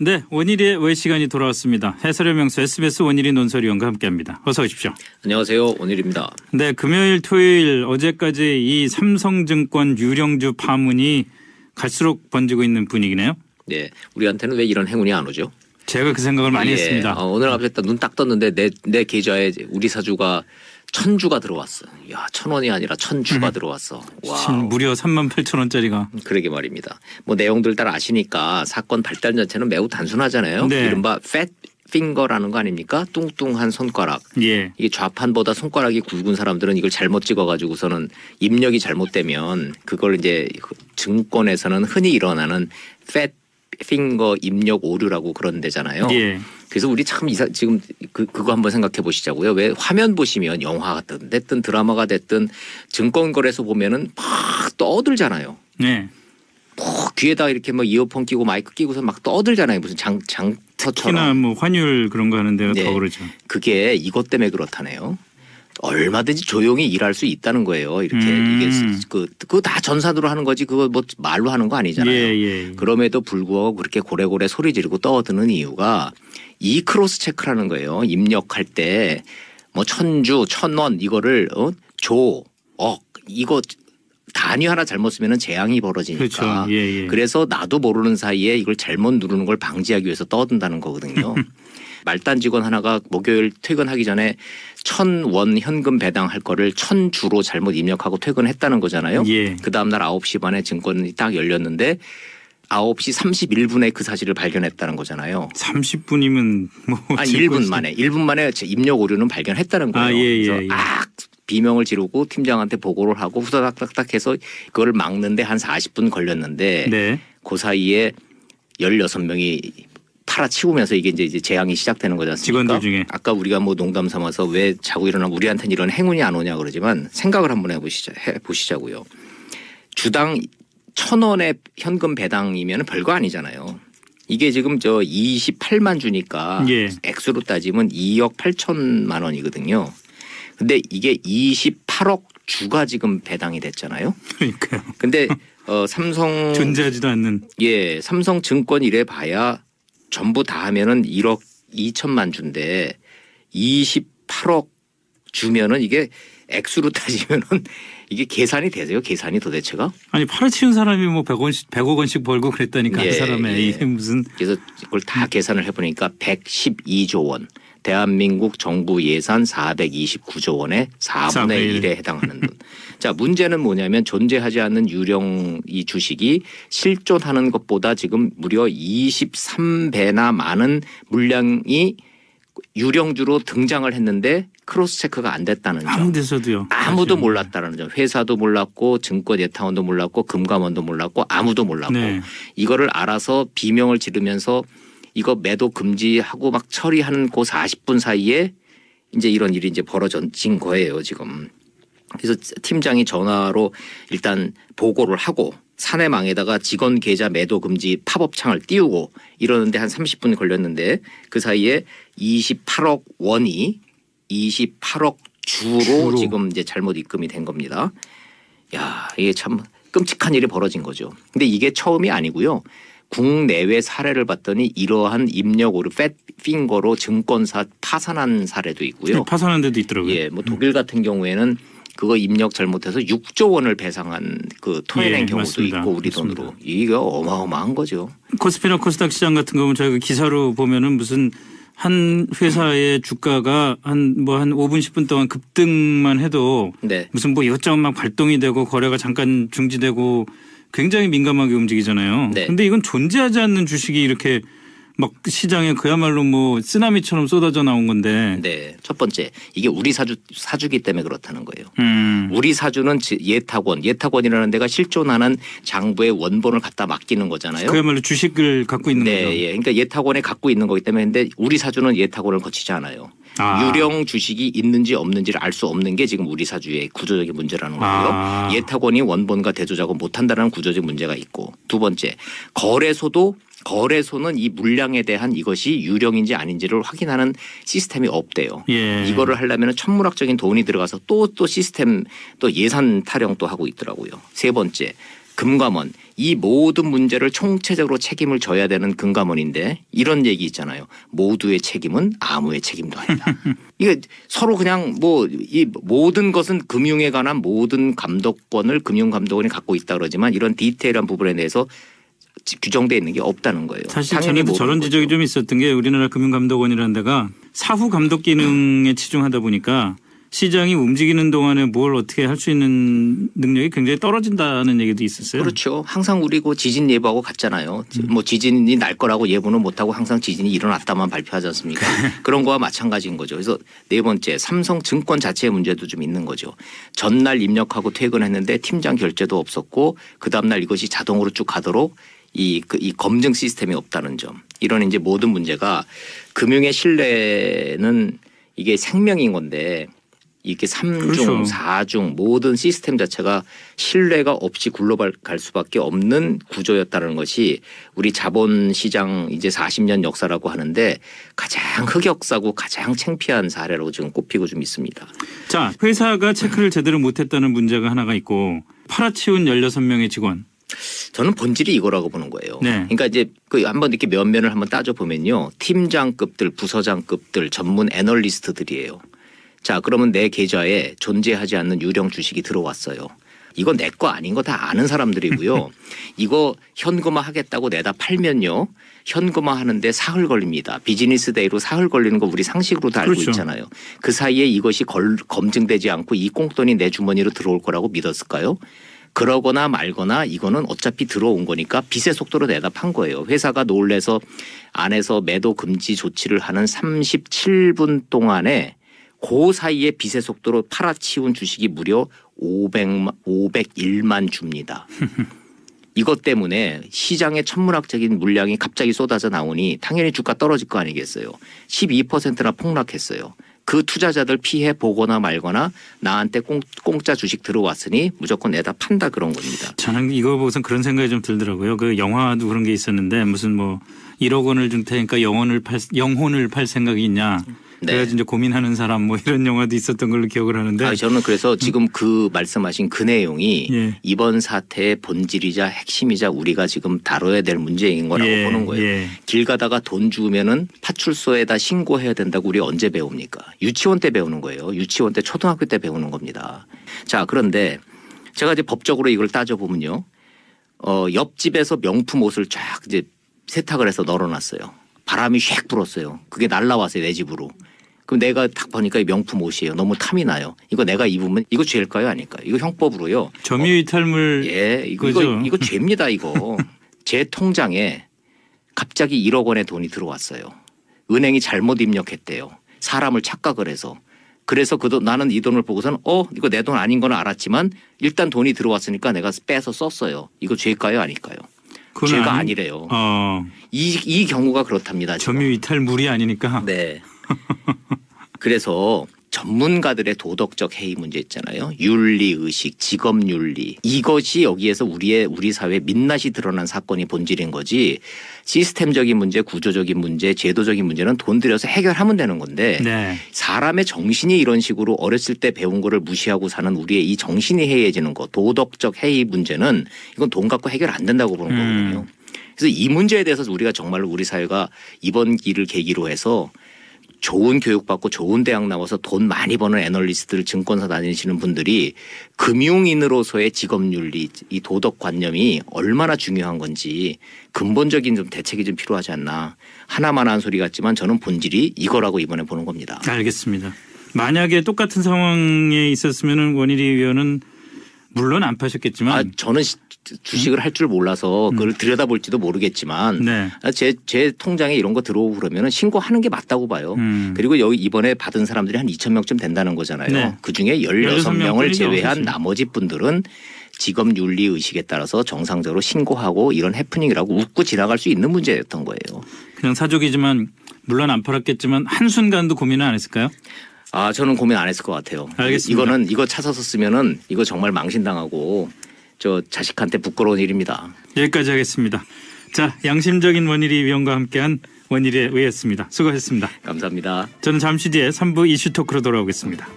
네, 원일의 왜 시간이 돌아왔습니다. 해설의 명수 SBS 원일이 논설위원과 함께합니다. 어서 오십시오. 안녕하세요, 원일입니다. 네, 금요일, 토요일 어제까지 이 삼성증권 유령주 파문이 갈수록 번지고 있는 분위기네요. 네, 우리한테는 왜 이런 행운이 안 오죠? 제가 그 생각을 많이 예, 했습니다. 어, 오늘 갑자기 눈딱 떴는데 내, 내 계좌에 우리 사주가 천 주가 들어왔어. 야, 천 원이 아니라 천 주가 들어왔어. 와. 신 무려 3만 8천 원짜리가. 그러게 말입니다. 뭐 내용들 다 아시니까 사건 발단 자체는 매우 단순하잖아요. 네. 이른바 팻 핑거라는 거 아닙니까? 뚱뚱한 손가락. 예. 이게 좌판보다 손가락이 굵은 사람들은 이걸 잘못 찍어가지고서는 입력이 잘못되면 그걸 이제 증권에서는 흔히 일어나는 팻 핑거 입력 오류라고 그런 데잖아요. 예. 그래서 우리 참 이사 지금 그 그거 한번 생각해 보시자고요. 왜 화면 보시면 영화가 됐든, 됐든 드라마가 됐든 증권거래소 보면은 막 떠들잖아요. 네. 뭐 귀에다 이렇게 뭐 이어폰 끼고 마이크 끼고서 막 떠들잖아요. 무슨 장 특히나 장터처럼. 뭐 환율 그런 거 하는데요. 네. 더 그러죠. 그게 이것 때문에 그렇다네요. 얼마든지 조용히 일할 수 있다는 거예요. 이렇게 음. 이게 그 그거 다 전산으로 하는 거지 그거 뭐 말로 하는 거 아니잖아요. 예, 예. 그럼에도 불구하고 그렇게 고래고래 소리 지르고 떠드는 이유가 이 크로스 체크라는 거예요. 입력할 때 뭐 천주, 천원 이거를 어? 조, 억 이거 단위 하나 잘못 쓰면은 재앙이 벌어지니까. 그렇죠. 예, 예. 그래서 나도 모르는 사이에 이걸 잘못 누르는 걸 방지하기 위해서 떠든다는 거거든요. 말단 직원 하나가 목요일 퇴근하기 전에 천 원 현금 배당할 거를 천 주로 잘못 입력하고 퇴근했다는 거잖아요. 예. 그 다음날 9시 반에 증권이 딱 열렸는데 9시 31분에 그 사실을 발견했다는 거잖아요. 30분이면 뭐 아니 찍고 1분 있- 만에 1분 만에 제 입력 오류는 발견했다는 거예요. 아, 예, 예, 그래서 예. 악 비명을 지르고 팀장한테 보고를 하고 후다닥닥닥 해서 그거를 막는데 한 40분 걸렸는데 네. 그 사이에 16명이 팔아치우면서 이게 이제 이제 재앙이 시작되는 거지 않습니까? 직원들 중에. 아까 우리가 뭐 농담 삼아서 왜 자고 일어나 우리한테는 이런 행운이 안 오냐 그러지만 생각을 한번 해보시자 해 보시자고요. 주당 천 원의 현금 배당이면 별거 아니잖아요. 이게 지금 저 28만 주니까 예. 액수로 따지면 2억 8천만 원이거든요. 근데 이게 28억 주가 지금 배당이 됐잖아요. 그러니까요. 근데 어 삼성 존재하지도 않는 예, 삼성증권 이래 봐야 전부 다 하면은 1억 2천만 주인데 28억 주면은 이게 액수로 따지면은 이게 계산이 되세요? 계산이 도대체가? 아니 팔아치운 사람이 뭐 100원씩 100억 원씩 벌고 그랬다니까 예, 그 사람의 예. 무슨 그래서 그걸 다 계산을 해보니까 112조 원. 대한민국 정부 예산 429조 원의 4분의 4분의 1. 1에 해당하는 돈. 자, 문제는 뭐냐면 존재하지 않는 유령 이 주식이 실존하는 것보다 지금 무려 23배나 많은 물량이 유령주로 등장을 했는데 크로스 체크가 안 됐다는 점. 아무 데서도요. 아무도 사실은. 몰랐다는 점. 회사도 몰랐고 증권 예타원도 몰랐고 금감원도 몰랐고 아무도 몰랐고 네. 이거를 알아서 비명을 지르면서 이거 매도 금지하고 막 처리하는 그 40분 사이에 이제 이런 일이 이제 벌어진 거예요 지금. 그래서 팀장이 전화로 일단 보고를 하고 사내망에다가 직원 계좌 매도 금지 팝업 창을 띄우고 이러는데 한 30분 걸렸는데 그 사이에 28억 원이 28억 주로, 주로. 지금 이제 잘못 입금이 된 겁니다. 야, 이게 참 끔찍한 일이 벌어진 거죠. 근데 이게 처음이 아니고요. 국내외 사례를 봤더니 이러한 입력 오류 fat finger로 증권사 파산한 사례도 있고요. 파산한 데도 있더라고요. 예, 뭐 독일 같은 경우에는 그거 입력 잘못해서 6조 원을 배상한 그 토해낸 예, 경우도 맞습니다. 있고 우리 맞습니다. 돈으로 이게 어마어마한 거죠. 코스피나 코스닥 시장 같은 경우는 저희가 기사로 보면은 무슨 한 회사의 주가가 한 뭐 한 5분 10분 동안 급등만 해도 네. 무슨 뭐 이것저것 막 발동이 되고 거래가 잠깐 중지되고 굉장히 민감하게 움직이잖아요. 네. 근데 이건 존재하지 않는 주식이 이렇게 막 시장에 그야말로 뭐 쓰나미처럼 쏟아져 나온 건데. 네. 첫 번째 이게 우리 사주 사주기 때문에 그렇다는 거예요. 음. 우리 사주는 지- 예탁원, 예탁원이라는 데가 실존하는 장부의 원본을 갖다 맡기는 거잖아요. 그야말로 주식을 갖고 있는 네, 거죠. 예. 그러니까 예탁원에 갖고 있는 거기 때문에 근데 우리 사주는 예탁원을 거치지 않아요. 아. 유령 주식이 있는지 없는지를 알 수 없는 게 지금 우리 사주의 구조적인 문제라는 거고요. 아. 예탁원이 원본과 대조작업 못한다는 구조적 문제가 있고 두 번째 거래소도 거래소는 이 물량에 대한 이것이 유령인지 아닌지를 확인하는 시스템이 없대요. 예. 이거를 하려면 천문학적인 돈이 들어가서 또또 시스템 또 예산 타령 또 하고 있더라고요. 세 번째 금감원 이 모든 문제를 총체적으로 책임을 져야 되는 금감원인데 이런 얘기 있잖아요. 모두의 책임은 아무의 책임도 아니다. 이게 서로 그냥 뭐 이 모든 것은 금융에 관한 모든 감독권을 금융감독원이 갖고 있다 그러지만 이런 디테일한 부분에 대해서 규정돼 있는 게 없다는 거예요. 사실 전에도 저런 지적이 좀 있었던 게 우리나라 금융감독원이라는 데가 사후 감독 기능에 치중하다 보니까 시장이 움직이는 동안에 뭘 어떻게 할 수 있는 능력이 굉장히 떨어진다는 얘기도 있었어요. 그렇죠. 항상 우리 그 지진 예보하고 같잖아요. 뭐 지진이 날 거라고 예보는 못하고 항상 지진이 일어났다만 발표하지 않습니까? 그런 거와 마찬가지인 거죠. 그래서 네 번째 삼성 증권 자체의 문제도 좀 있는 거죠. 전날 입력하고 퇴근했는데 팀장 결제도 없었고 그 다음날 이것이 자동으로 쭉 가도록 이, 그, 이 검증 시스템이 없다는 점. 이런 이제 모든 문제가 금융의 신뢰는 이게 생명인 건데 이게 삼중 그렇죠. 사중 모든 시스템 자체가 신뢰가 없이 굴러갈 수밖에 없는 구조였다는 것이 우리 자본 시장 이제 40년 역사라고 하는데 가장 흑역사고 가장 창피한 사례라고 지금 꼽히고 좀 있습니다. 자, 회사가 체크를 제대로 못 했다는 문제가 하나가 있고 팔아치운 16명의 직원. 저는 본질이 이거라고 보는 거예요. 네. 그러니까 이제 그 한번 이렇게 면면을 한번 따져 보면요. 팀장급들, 부서장급들, 전문 애널리스트들이에요. 자, 그러면 내 계좌에 존재하지 않는 유령 주식이 들어왔어요. 이거 내거 아닌 거 다 아는 사람들이고요. 이거 현금화 하겠다고 내다 팔면요. 현금화 하는데 사흘 걸립니다. business day로 사흘 걸리는 거 우리 상식으로 다 알고 그렇죠. 있잖아요. 그 사이에 이것이 걸, 검증되지 않고 이 꽁돈이 내 주머니로 들어올 거라고 믿었을까요? 그러거나 말거나 이거는 어차피 들어온 거니까 빚의 속도로 내다 판 거예요. 회사가 놀래서 안에서 매도 금지 조치를 하는 37분 동안에 그 사이에 빚의 속도로 팔아치운 주식이 무려 500만, 501만 주입니다. 이것 때문에 시장의 천문학적인 물량이 갑자기 쏟아져 나오니 당연히 주가 떨어질 거 아니겠어요. 12%나 폭락했어요. 그 투자자들 피해 보거나 말거나 나한테 공, 공짜 주식 들어왔으니 무조건 내다 판다 그런 겁니다. 저는 이거 보고선 그런 생각이 좀 들더라고요. 그 영화도 그런 게 있었는데 무슨 뭐 1억 원을 줄 테니까 영혼을 팔 영혼을 팔 생각이 있냐. 네. 그래가지고 이제 고민하는 사람 뭐 이런 영화도 있었던 걸로 기억을 하는데 아, 저는 그래서 지금 그 말씀하신 그 내용이 예. 이번 사태의 본질이자 핵심이자 우리가 지금 다뤄야 될 문제인 거라고 예, 보는 거예요. 예. 길 가다가 돈 주면은 파출소에다 신고해야 된다고 우리 언제 배웁니까? 유치원 때 배우는 거예요. 유치원 때 초등학교 때 배우는 겁니다. 자, 그런데 제가 이제 법적으로 이걸 따져보면요. 어, 옆집에서 명품 옷을 쫙 이제 세탁을 해서 널어놨어요. 바람이 샥 불었어요. 그게 날라왔어요. 내 집으로. 그럼 내가 딱 보니까 이 명품 옷이에요. 너무 탐이 나요. 이거 내가 입으면 이거 죄일까요? 아닐까요? 이거 형법으로요. 점유이탈물 예, 이거, 그죠? 이거, 이거 죄입니다, 이거. 제 통장에 갑자기 1억 원의 돈이 들어왔어요. 은행이 잘못 입력했대요. 사람을 착각을 해서. 그래서 그 돈, 나는 이 돈을 보고선 어, 이거 내 돈 아닌 건 알았지만 일단 돈이 들어왔으니까 내가 빼서 썼어요. 이거 죄일까요? 아닐까요? 죄가 아니- 아니래요. 어, 이, 이 경우가 그렇답니다. 지금. 점유 이탈물이 아니니까 네. 그래서 전문가들의 도덕적 해이 문제 있잖아요. 윤리 의식, 직업 윤리 이것이 여기에서 우리의 우리 사회 민낯이 드러난 사건이 본질인 거지. 시스템적인 문제, 구조적인 문제, 제도적인 문제는 돈 들여서 해결하면 되는 건데 네. 사람의 정신이 이런 식으로 어렸을 때 배운 거를 무시하고 사는 우리의 이 정신이 해이해지는 거, 도덕적 해이 문제는 이건 돈 갖고 해결 안 된다고 보는 음. 거거든요. 그래서 이 문제에 대해서 우리가 정말로 우리 사회가 이번 길을 계기로 해서 좋은 교육받고 좋은 대학 나와서 돈 많이 버는 애널리스트를 증권사 다니시는 분들이 금융인으로서의 직업윤리, 이 도덕관념이 얼마나 중요한 건지 근본적인 좀 대책이 좀 필요하지 않나. 하나만 한 소리 같지만 저는 본질이 이거라고 이번에 보는 겁니다. 알겠습니다. 만약에 똑같은 상황에 있었으면 원일이 위원은 물론 안 파셨겠지만 아, 저는 시- 주식을 할줄 몰라서 그걸 들여다볼지도 모르겠지만 네. 아, 제, 제 통장에 이런 거 들어오고 그러면 신고하는 게 맞다고 봐요. 음. 그리고 여기 이번에 받은 사람들이 한 2천 명쯤 된다는 거잖아요. 네. 그 중에 16명을 16명뿐이죠, 제외한 사실. 나머지 분들은 직업 윤리 의식에 따라서 정상적으로 신고하고 이런 해프닝이라고 웃고 지나갈 수 있는 문제였던 거예요. 그냥 사족이지만 물론 안 팔았겠지만 한 순간도 고민은 안 했을까요? 아, 저는 고민 안 했을 것 같아요. 알겠습니다. 이거는 이거 찾아서 쓰면은 이거 정말 망신당하고 저 자식한테 부끄러운 일입니다. 여기까지 하겠습니다. 자, 양심적인 원일이 위원과 함께한 원일의 의였습니다. 수고하셨습니다. 감사합니다. 저는 잠시 뒤에 3부 이슈 토크로 돌아오겠습니다.